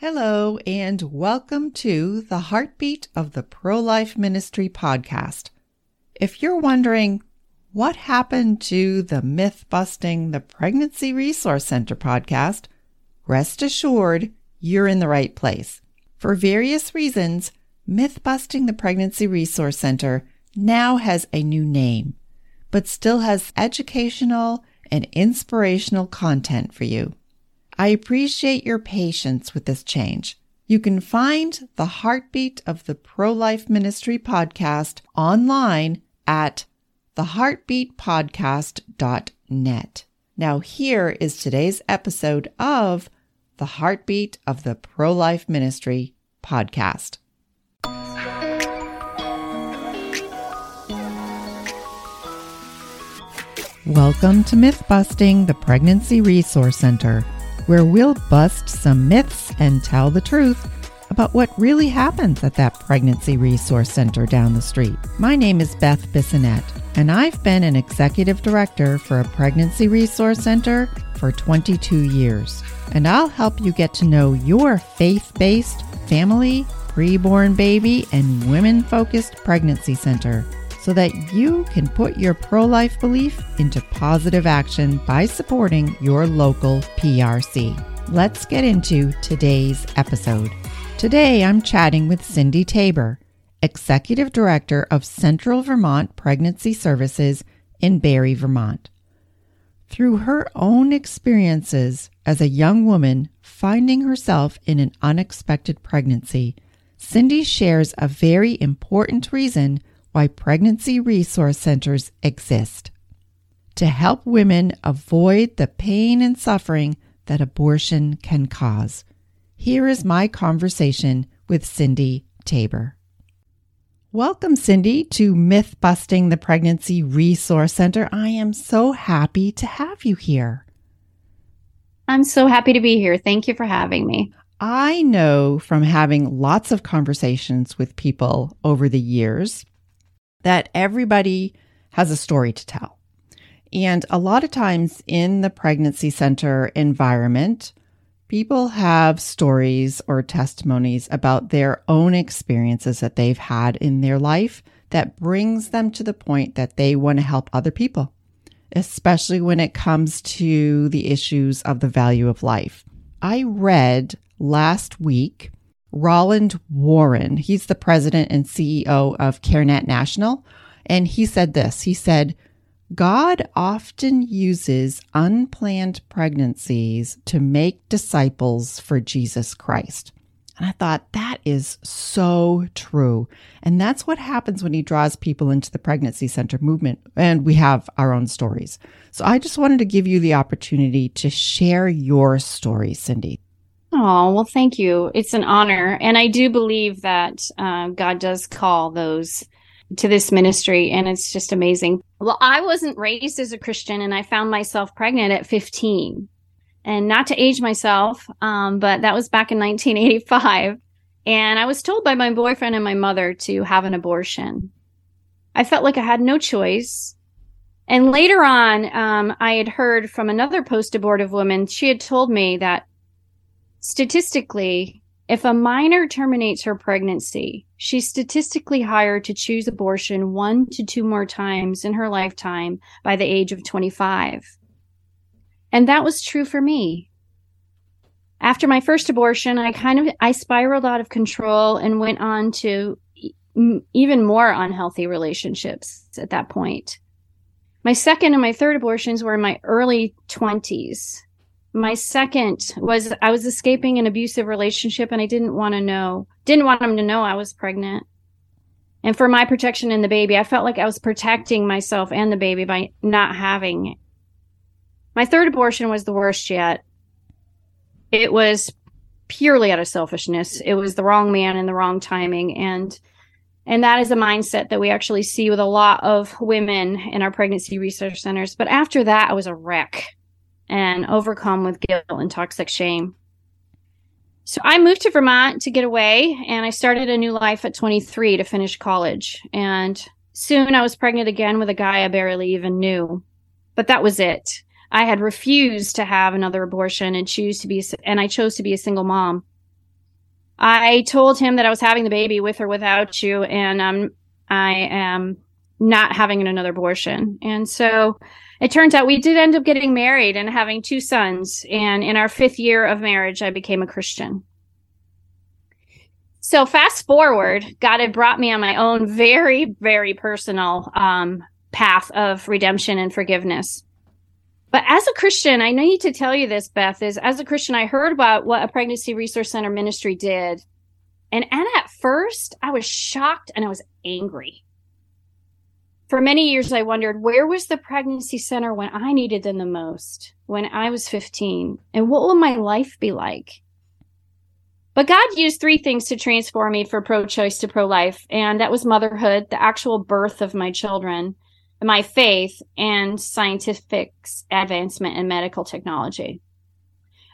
Hello, and welcome to the Heartbeat of the Pro Life Ministry podcast. If you're wondering what happened to the Myth Busting the Pregnancy Resource Center podcast, rest assured you're in the right place. For various reasons, Myth Busting the Pregnancy Resource Center now has a new name, but still has educational and inspirational content for you. I appreciate your patience with this change. You can find the heartbeat of the Pro Life Ministry podcast online at theheartbeatpodcast.net. Now, here is today's episode of the Heartbeat of the Pro Life Ministry podcast. Welcome to Myth Busting the Pregnancy Resource Center where we'll bust some myths and tell the truth about what really happens at that pregnancy resource center down the street. My name is Beth Bissonette, and I've been an executive director for a pregnancy resource center for 22 years. And I'll help you get to know your faith based family, preborn baby, and women focused pregnancy center so that you can put your pro life belief into positive action by supporting your local PRC. Let's get into today's episode. Today I'm chatting with Cindy Tabor, Executive Director of Central Vermont Pregnancy Services in Barre, Vermont. Through her own experiences as a young woman finding herself in an unexpected pregnancy, Cindy shares a very important reason why pregnancy resource centers exist to help women avoid the pain and suffering that abortion can cause. Here is my conversation with Cindy Tabor. Welcome, Cindy, to Myth Busting the Pregnancy Resource Center. I am so happy to have you here. I'm so happy to be here. Thank you for having me. I know from having lots of conversations with people over the years that everybody has a story to tell. And a lot of times in the pregnancy center environment, people have stories or testimonies about their own experiences that they've had in their life that brings them to the point that they want to help other people, especially when it comes to the issues of the value of life. I read last week Roland Warren. He's the president and CEO of CareNet National. And he said this He said, God often uses unplanned pregnancies to make disciples for Jesus Christ. And I thought that is so true. And that's what happens when he draws people into the pregnancy center movement. And we have our own stories. So I just wanted to give you the opportunity to share your story, Cindy. Oh, well, thank you. It's an honor. And I do believe that uh, God does call those to this ministry, and it's just amazing. Well, I wasn't raised as a Christian, and I found myself pregnant at 15. And not to age myself, um, but that was back in 1985. And I was told by my boyfriend and my mother to have an abortion. I felt like I had no choice. And later on, um, I had heard from another post abortive woman. She had told me that Statistically, if a minor terminates her pregnancy, she's statistically higher to choose abortion one to two more times in her lifetime by the age of 25. And that was true for me. After my first abortion, I kind of I spiraled out of control and went on to even more unhealthy relationships at that point. My second and my third abortions were in my early 20s my second was I was escaping an abusive relationship and I didn't want to know, didn't want him to know I was pregnant. And for my protection and the baby, I felt like I was protecting myself and the baby by not having it. My third abortion was the worst yet. It was purely out of selfishness. It was the wrong man and the wrong timing. And and that is a mindset that we actually see with a lot of women in our pregnancy resource centers. But after that, I was a wreck and overcome with guilt and toxic shame. So I moved to Vermont to get away and I started a new life at 23 to finish college. And soon I was pregnant again with a guy I barely even knew. But that was it. I had refused to have another abortion and choose to be and I chose to be a single mom. I told him that I was having the baby with or without you, and um, I am not having another abortion. And so it turns out we did end up getting married and having two sons. And in our fifth year of marriage, I became a Christian. So fast forward, God had brought me on my own very, very personal um, path of redemption and forgiveness. But as a Christian, I need to tell you this, Beth, is as a Christian, I heard about what a pregnancy resource center ministry did. And, and at first, I was shocked and I was angry. For many years, I wondered where was the pregnancy center when I needed them the most, when I was 15? And what will my life be like? But God used three things to transform me for pro choice to pro life. And that was motherhood, the actual birth of my children, my faith and scientific advancement in medical technology.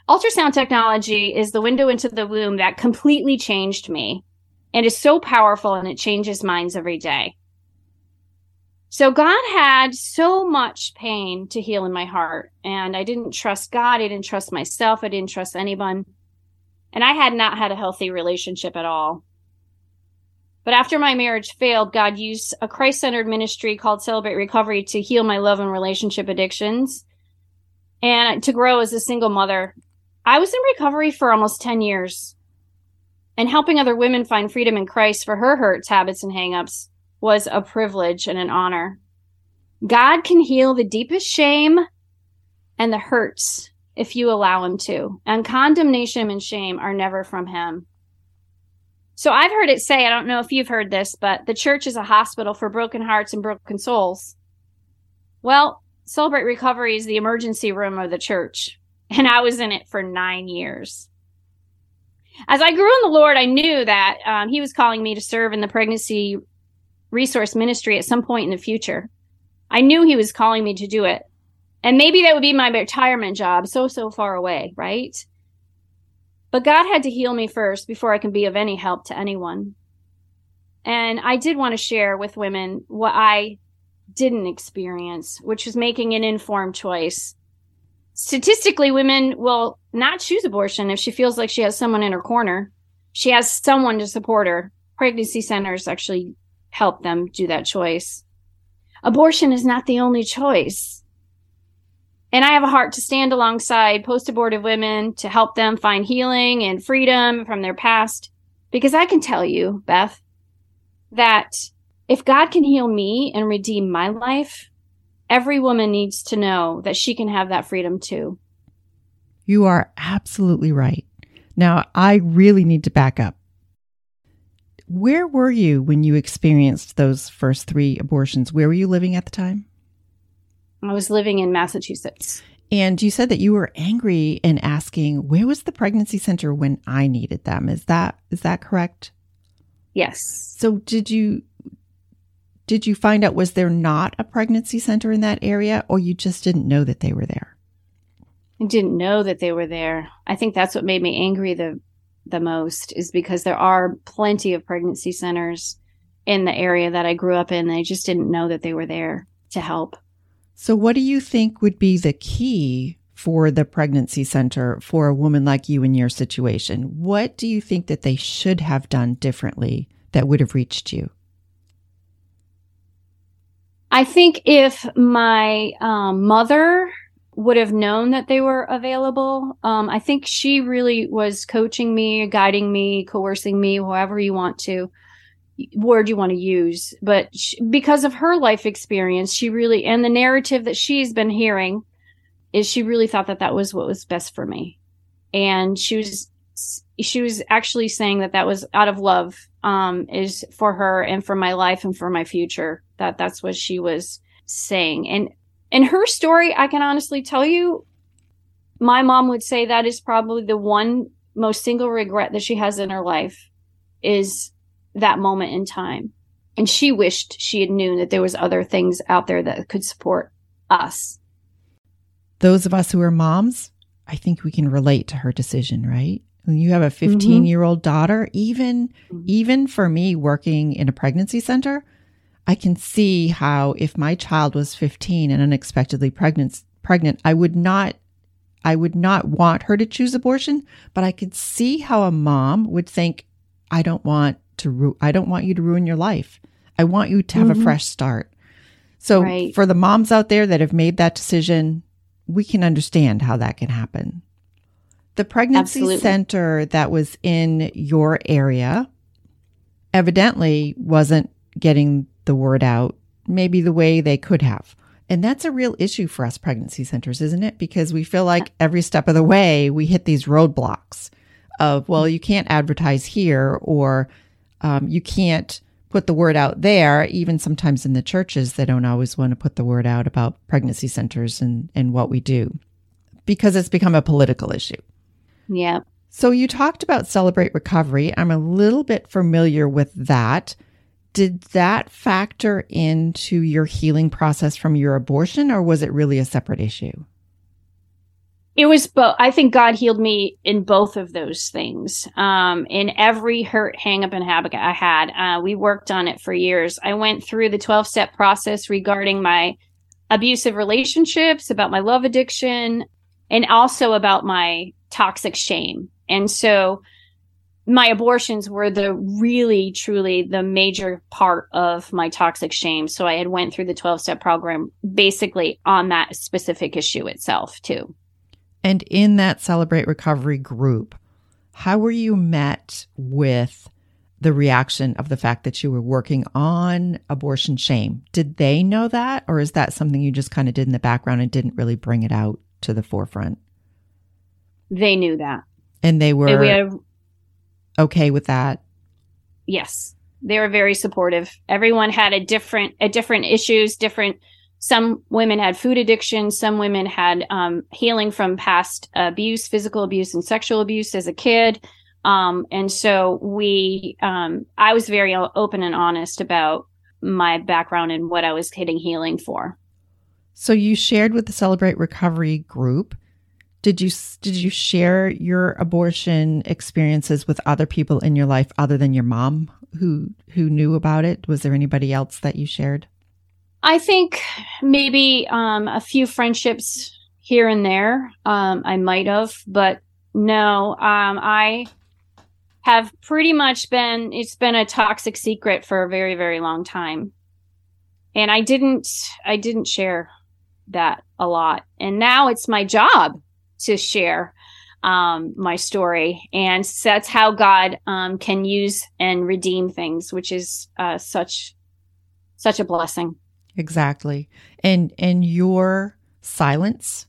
Ultrasound technology is the window into the womb that completely changed me and is so powerful and it changes minds every day. So God had so much pain to heal in my heart and I didn't trust God. I didn't trust myself. I didn't trust anyone. And I had not had a healthy relationship at all. But after my marriage failed, God used a Christ centered ministry called Celebrate Recovery to heal my love and relationship addictions and to grow as a single mother. I was in recovery for almost 10 years. And helping other women find freedom in Christ for her hurts, habits, and hangups was a privilege and an honor. God can heal the deepest shame and the hurts if you allow him to. And condemnation and shame are never from him. So I've heard it say, I don't know if you've heard this, but the church is a hospital for broken hearts and broken souls. Well, Celebrate Recovery is the emergency room of the church, and I was in it for nine years. As I grew in the Lord, I knew that um, He was calling me to serve in the pregnancy resource ministry at some point in the future. I knew He was calling me to do it. And maybe that would be my retirement job, so, so far away, right? But God had to heal me first before I can be of any help to anyone. And I did want to share with women what I didn't experience, which was making an informed choice. Statistically, women will not choose abortion if she feels like she has someone in her corner. She has someone to support her. Pregnancy centers actually help them do that choice. Abortion is not the only choice. And I have a heart to stand alongside post abortive women to help them find healing and freedom from their past. Because I can tell you, Beth, that if God can heal me and redeem my life, every woman needs to know that she can have that freedom too. You are absolutely right. Now, I really need to back up. Where were you when you experienced those first three abortions? Where were you living at the time? I was living in Massachusetts. And you said that you were angry and asking, where was the pregnancy center when I needed them? Is that is that correct? Yes. So did you did you find out was there not a pregnancy center in that area or you just didn't know that they were there? I didn't know that they were there. I think that's what made me angry the the most is because there are plenty of pregnancy centers in the area that I grew up in. I just didn't know that they were there to help. So, what do you think would be the key for the pregnancy center for a woman like you in your situation? What do you think that they should have done differently that would have reached you? I think if my um, mother would have known that they were available, um, I think she really was coaching me, guiding me, coercing me, however you want to word you want to use. But she, because of her life experience she really and the narrative that she's been hearing is she really thought that that was what was best for me. And she was she was actually saying that that was out of love um is for her and for my life and for my future that that's what she was saying. And in her story i can honestly tell you my mom would say that is probably the one most single regret that she has in her life is that moment in time. And she wished she had known that there was other things out there that could support us. Those of us who are moms, I think we can relate to her decision, right? When you have a 15 mm-hmm. year old daughter, even mm-hmm. even for me working in a pregnancy center, I can see how if my child was 15 and unexpectedly pregnant pregnant, I would not I would not want her to choose abortion, but I could see how a mom would think, I don't want to, ru- I don't want you to ruin your life. I want you to have mm-hmm. a fresh start. So right. for the moms out there that have made that decision, we can understand how that can happen. The pregnancy Absolutely. center that was in your area evidently wasn't getting the word out maybe the way they could have. And that's a real issue for us pregnancy centers, isn't it? Because we feel like every step of the way we hit these roadblocks of, well, you can't advertise here or um, you can't put the word out there. Even sometimes in the churches, they don't always want to put the word out about pregnancy centers and, and what we do because it's become a political issue. Yeah. So you talked about Celebrate Recovery. I'm a little bit familiar with that. Did that factor into your healing process from your abortion, or was it really a separate issue? It was both. I think God healed me in both of those things. Um, in every hurt, hang up, and habit I had, uh, we worked on it for years. I went through the 12 step process regarding my abusive relationships, about my love addiction, and also about my toxic shame. And so my abortions were the really truly the major part of my toxic shame. So i had went through the 12 step program basically on that specific issue itself too. And in that celebrate recovery group how were you met with the reaction of the fact that you were working on abortion shame? Did they know that or is that something you just kind of did in the background and didn't really bring it out to the forefront? They knew that. And they were and we had okay with that? Yes. They were very supportive. Everyone had a different a different issues, different some women had food addiction, some women had um, healing from past abuse, physical abuse and sexual abuse as a kid. Um, and so we um, I was very open and honest about my background and what I was hitting healing for. So you shared with the Celebrate Recovery group did you did you share your abortion experiences with other people in your life other than your mom who who knew about it? Was there anybody else that you shared? I think maybe um, a few friendships here and there. Um, I might have, but no. Um, I have pretty much been. It's been a toxic secret for a very very long time, and I didn't. I didn't share that a lot, and now it's my job to share um, my story. And that's how God um, can use and redeem things, which is uh, such such a blessing. Exactly. And and your silence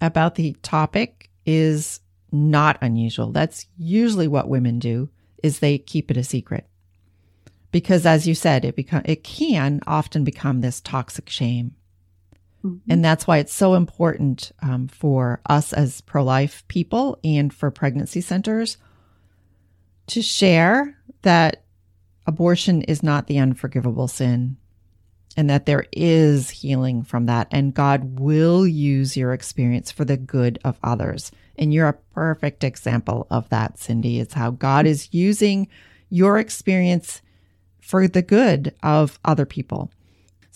about the topic is not unusual. That's usually what women do is they keep it a secret. Because as you said, it become it can often become this toxic shame. Mm-hmm. And that's why it's so important um, for us as pro life people and for pregnancy centers to share that abortion is not the unforgivable sin and that there is healing from that. And God will use your experience for the good of others. And you're a perfect example of that, Cindy. It's how God is using your experience for the good of other people.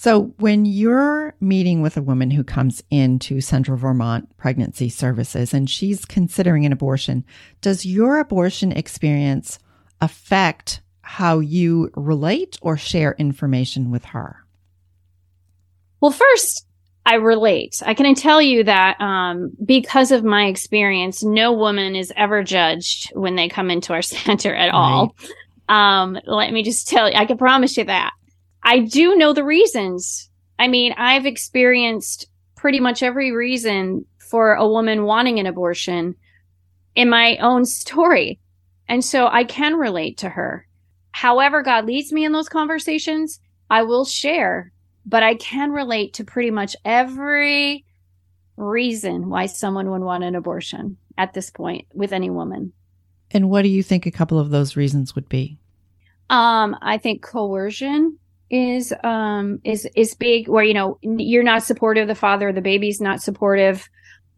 So, when you're meeting with a woman who comes into Central Vermont Pregnancy Services and she's considering an abortion, does your abortion experience affect how you relate or share information with her? Well, first, I relate. I can tell you that um, because of my experience, no woman is ever judged when they come into our center at right. all. Um, let me just tell you, I can promise you that. I do know the reasons. I mean, I've experienced pretty much every reason for a woman wanting an abortion in my own story. And so I can relate to her. However, God leads me in those conversations, I will share, but I can relate to pretty much every reason why someone would want an abortion at this point with any woman. And what do you think a couple of those reasons would be? Um, I think coercion is um is is big where you know you're not supportive the father the baby's not supportive.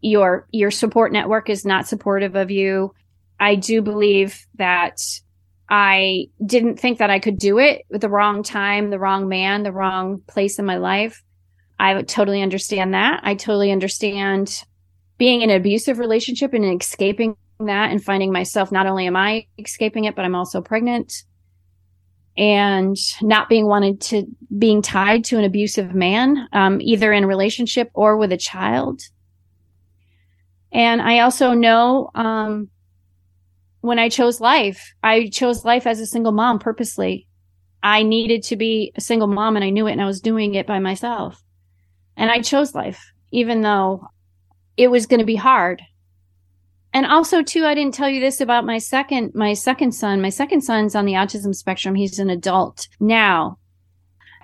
Your your support network is not supportive of you. I do believe that i didn't think that i could do it with the wrong time the wrong man the wrong place in my life. I totally understand that. I totally understand being in an abusive relationship and escaping that and finding myself not only am I escaping it, but I'm also pregnant and not being wanted to being tied to an abusive man, um, either in relationship or with a child. And I also know, um, when I chose life, I chose life as a single mom purposely. I needed to be a single mom and I knew it and I was doing it by myself. And I chose life, even though it was going to be hard. And also too, I didn't tell you this about my second, my second son. My second son's on the autism spectrum. He's an adult now.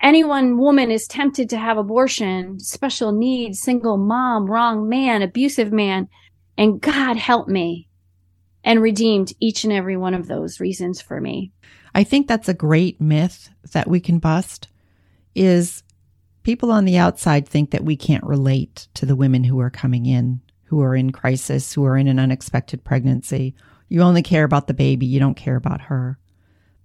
Anyone woman is tempted to have abortion, special needs, single mom, wrong man, abusive man. And God help me and redeemed each and every one of those reasons for me. I think that's a great myth that we can bust is people on the outside think that we can't relate to the women who are coming in, who are in crisis, who are in an unexpected pregnancy. You only care about the baby, you don't care about her.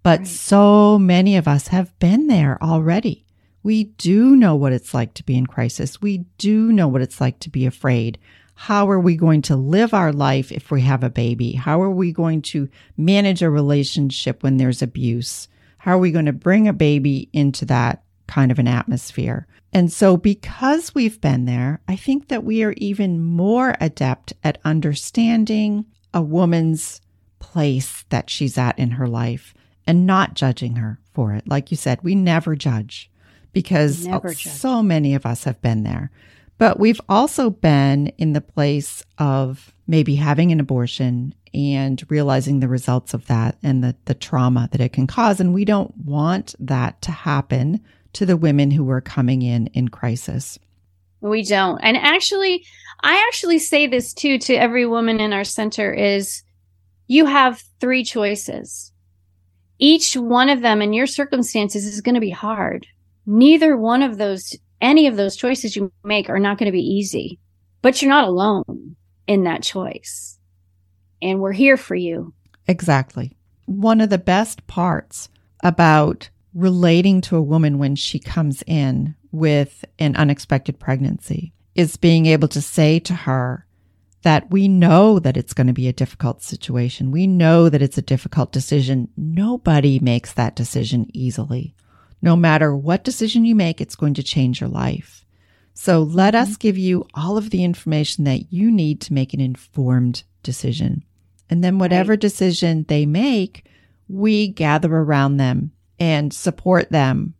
But right. so many of us have been there already. We do know what it's like to be in crisis. We do know what it's like to be afraid. How are we going to live our life if we have a baby? How are we going to manage a relationship when there's abuse? How are we going to bring a baby into that kind of an atmosphere? And so, because we've been there, I think that we are even more adept at understanding a woman's place that she's at in her life and not judging her for it. Like you said, we never judge because never judge. so many of us have been there. But we've also been in the place of maybe having an abortion and realizing the results of that and the, the trauma that it can cause. And we don't want that to happen to the women who were coming in in crisis. We don't. And actually, I actually say this too to every woman in our center is you have three choices. Each one of them in your circumstances is going to be hard. Neither one of those any of those choices you make are not going to be easy, but you're not alone in that choice. And we're here for you. Exactly. One of the best parts about relating to a woman when she comes in with an unexpected pregnancy is being able to say to her that we know that it's going to be a difficult situation. We know that it's a difficult decision. Nobody makes that decision easily. No matter what decision you make, it's going to change your life. So let us give you all of the information that you need to make an informed decision. And then whatever right. decision they make, we gather around them and support them.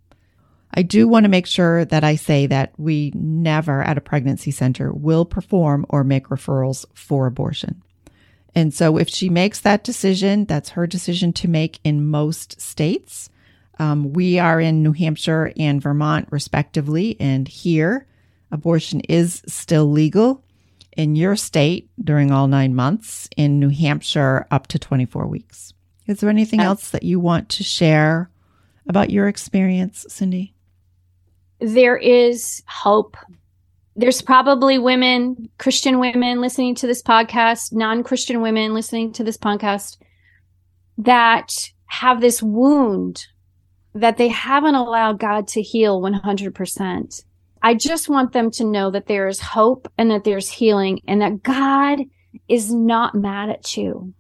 I do want to make sure that I say that we never at a pregnancy center will perform or make referrals for abortion. And so if she makes that decision, that's her decision to make in most states. Um, we are in New Hampshire and Vermont, respectively, and here abortion is still legal in your state during all nine months, in New Hampshire, up to 24 weeks. Is there anything else that you want to share about your experience, Cindy? There is hope. There's probably women, Christian women listening to this podcast, non Christian women listening to this podcast that have this wound that they haven't allowed God to heal 100%. I just want them to know that there is hope and that there's healing and that God is not mad at you.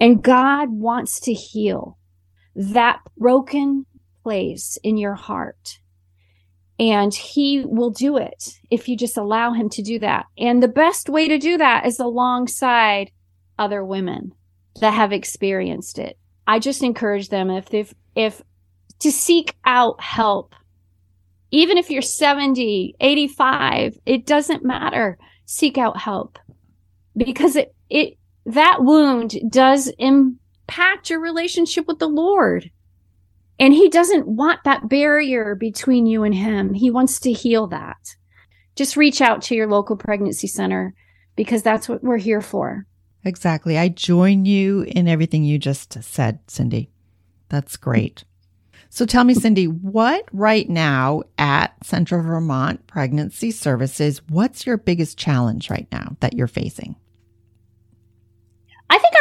And God wants to heal that broken place in your heart. And he will do it if you just allow him to do that. And the best way to do that is alongside other women that have experienced it. I just encourage them if they've, if to seek out help. Even if you're 70, 85, it doesn't matter. Seek out help because it, it, that wound does impact your relationship with the Lord. And he doesn't want that barrier between you and him. He wants to heal that. Just reach out to your local pregnancy center because that's what we're here for. Exactly. I join you in everything you just said, Cindy. That's great. So tell me, Cindy, what right now at Central Vermont Pregnancy Services, what's your biggest challenge right now that you're facing?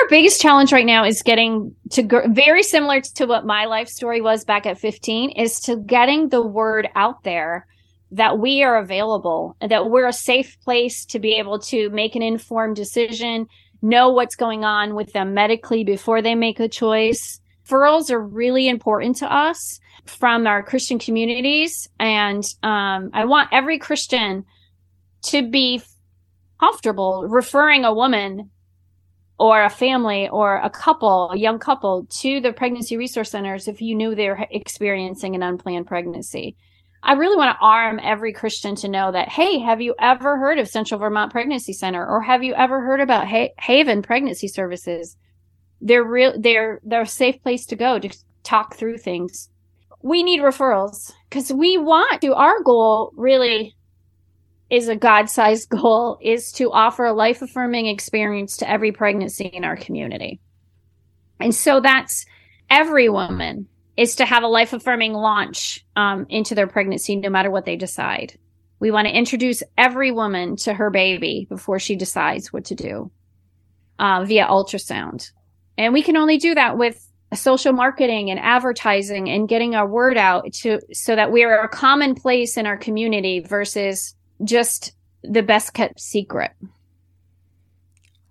Our biggest challenge right now is getting to go, very similar to what my life story was back at 15 is to getting the word out there that we are available that we're a safe place to be able to make an informed decision, know what's going on with them medically before they make a choice. Referrals are really important to us from our Christian communities. And um, I want every Christian to be comfortable referring a woman or a family or a couple, a young couple to the pregnancy resource centers if you knew they're experiencing an unplanned pregnancy. I really want to arm every Christian to know that, hey, have you ever heard of Central Vermont Pregnancy Center or have you ever heard about ha- Haven Pregnancy Services? They're real, they're, they're a safe place to go to talk through things. We need referrals because we want to, our goal really is a God sized goal is to offer a life affirming experience to every pregnancy in our community. And so that's every woman is to have a life affirming launch um, into their pregnancy, no matter what they decide. We want to introduce every woman to her baby before she decides what to do uh, via ultrasound. And we can only do that with social marketing and advertising and getting our word out to so that we are a common place in our community versus just the best kept secret.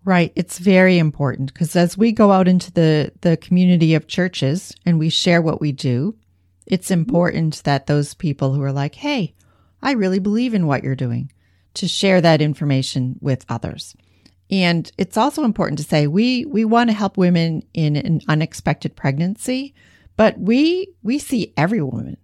Right. It's very important because as we go out into the, the community of churches and we share what we do, it's important that those people who are like, Hey, I really believe in what you're doing to share that information with others. And it's also important to say we, we want to help women in an unexpected pregnancy, but we, we see every woman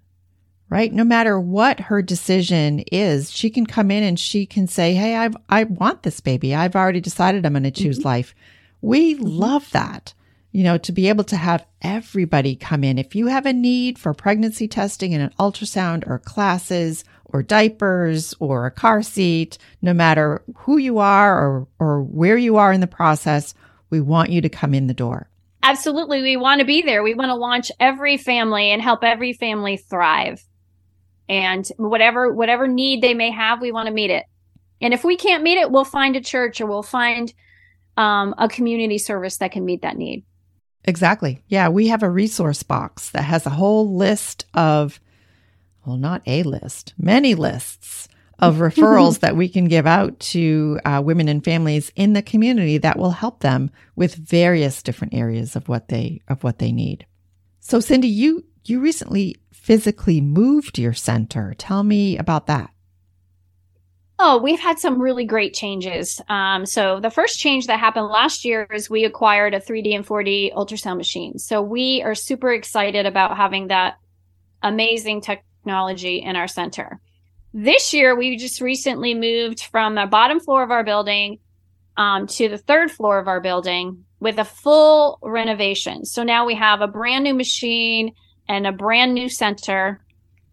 right? No matter what her decision is, she can come in and she can say, Hey, I've, I want this baby. I've already decided I'm going to choose mm-hmm. life. We mm-hmm. love that, you know, to be able to have everybody come in. If you have a need for pregnancy testing and an ultrasound or classes or diapers or a car seat, no matter who you are or, or where you are in the process, we want you to come in the door. Absolutely. We want to be there. We want to launch every family and help every family thrive and whatever whatever need they may have we want to meet it. And if we can't meet it we'll find a church or we'll find um, a community service that can meet that need. Exactly. Yeah we have a resource box that has a whole list of well not a list many lists of referrals that we can give out to uh, women and families in the community that will help them with various different areas of what they of what they need. So cindy you you recently physically moved your center. Tell me about that. Oh, we've had some really great changes. Um, so the first change that happened last year is we acquired a 3D and 4D ultrasound machine. So we are super excited about having that amazing technology in our center. This year, we just recently moved from the bottom floor of our building um, to the third floor of our building with a full renovation. So now we have a brand new machine and a brand new center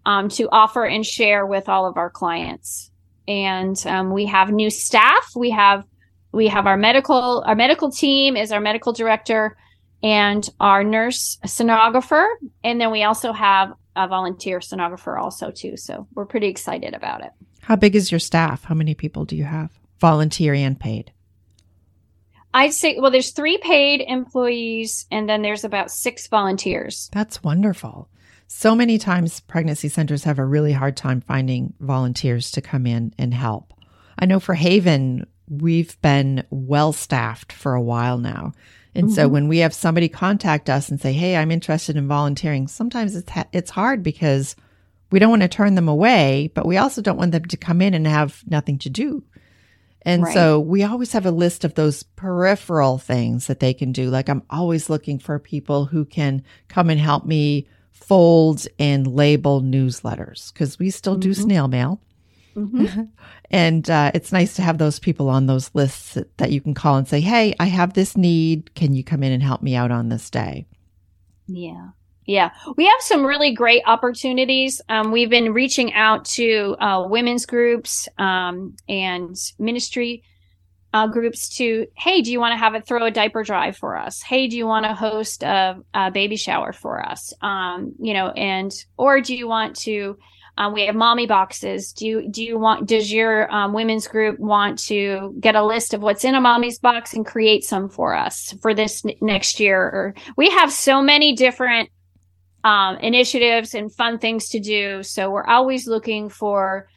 um, to offer and share with all of our clients. And um, we have new staff. We have we have our medical our medical team is our medical director and our nurse sonographer, and then we also have a volunteer sonographer also too. So we're pretty excited about it. How big is your staff? How many people do you have, volunteer and paid? I'd say, well, there's three paid employees and then there's about six volunteers. That's wonderful. So many times pregnancy centers have a really hard time finding volunteers to come in and help. I know for Haven, we've been well staffed for a while now. And mm-hmm. so when we have somebody contact us and say, "Hey, I'm interested in volunteering," sometimes it's ha- it's hard because we don't want to turn them away, but we also don't want them to come in and have nothing to do. And right. so we always have a list of those peripheral things that they can do. Like I'm always looking for people who can come and help me fold and label newsletters because we still do mm-hmm. snail mail. Mm-hmm. and uh, it's nice to have those people on those lists that, that you can call and say, Hey, I have this need. Can you come in and help me out on this day? Yeah. Yeah, we have some really great opportunities. Um, we've been reaching out to uh, women's groups um, and ministry uh, groups to, hey, do you want to have it throw a diaper drive for us? Hey, do you want to host a, a, baby shower for us? Um, you know, and or do you want to? Um, we have mommy boxes. Do you do you want? Does your um, women's group want to get a list of what's in a mommy's box and create some for us for this n- next year? Or we have so many different um, initiatives and fun things to do. So we're always looking for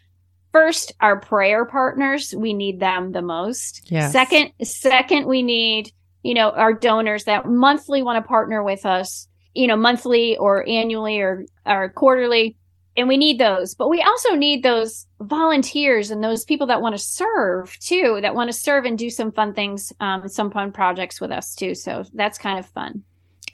first our prayer partners. We need them the most. Yes. second second we need you know our donors that monthly want to partner with us you know monthly or annually or or quarterly. And we need those. But we also need those volunteers and those people that want to serve too that want to serve and do some fun things um, some fun projects with us too. So that's kind of fun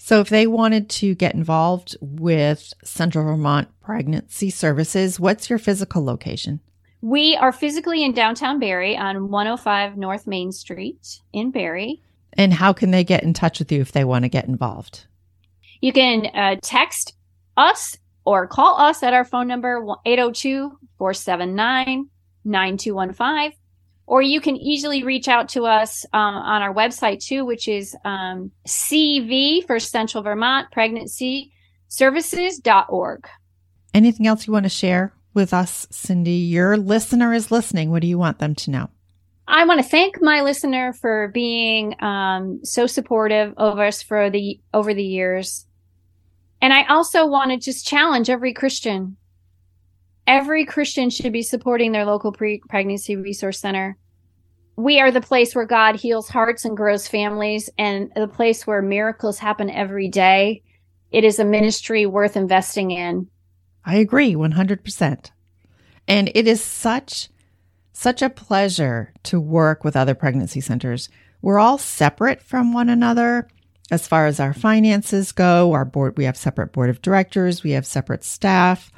So, if they wanted to get involved with Central Vermont Pregnancy Services, what's your physical location? we are physically in downtown Barre on 105 North Main Street in Barre. And how can they get in touch with you if they want to get involved? You can uh, text us or call us at our phone number 802 479 9215. Or you can easily reach out to us um, on our website too, which is um, CV for Central Vermont Pregnancy Services.org. Anything else you want to share with us, Cindy? Your listener is listening. What do you want them to know? I want to thank my listener for being um, so supportive of us for the over the years, and I also want to just challenge every Christian. Every Christian should be supporting their local pre- pregnancy resource center. We are the place where God heals hearts and grows families, and the place where miracles happen every day. It is a ministry worth investing in. I agree 100%. And it is such such a pleasure to work with other pregnancy centers. We're all separate from one another as far as our finances go. Our board we have separate board of directors, we have separate staff,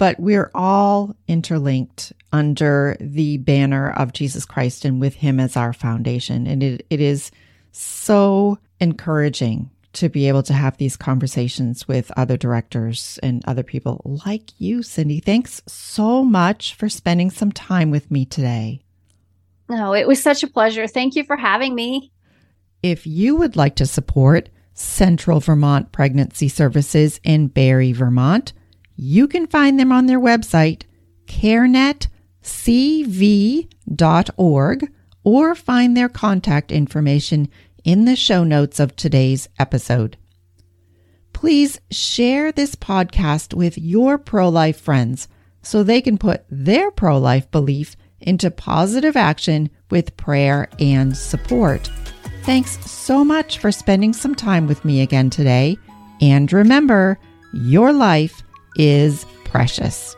but we're all interlinked under the banner of Jesus Christ and with him as our foundation. And it, it is so encouraging to be able to have these conversations with other directors and other people like you, Cindy. Thanks so much for spending some time with me today. Oh, it was such a pleasure. Thank you for having me. If you would like to support Central Vermont Pregnancy Services in Barre, Vermont, you can find them on their website, carenetcv.org, or find their contact information in the show notes of today's episode. Please share this podcast with your pro life friends so they can put their pro life belief into positive action with prayer and support. Thanks so much for spending some time with me again today. And remember, your life is precious.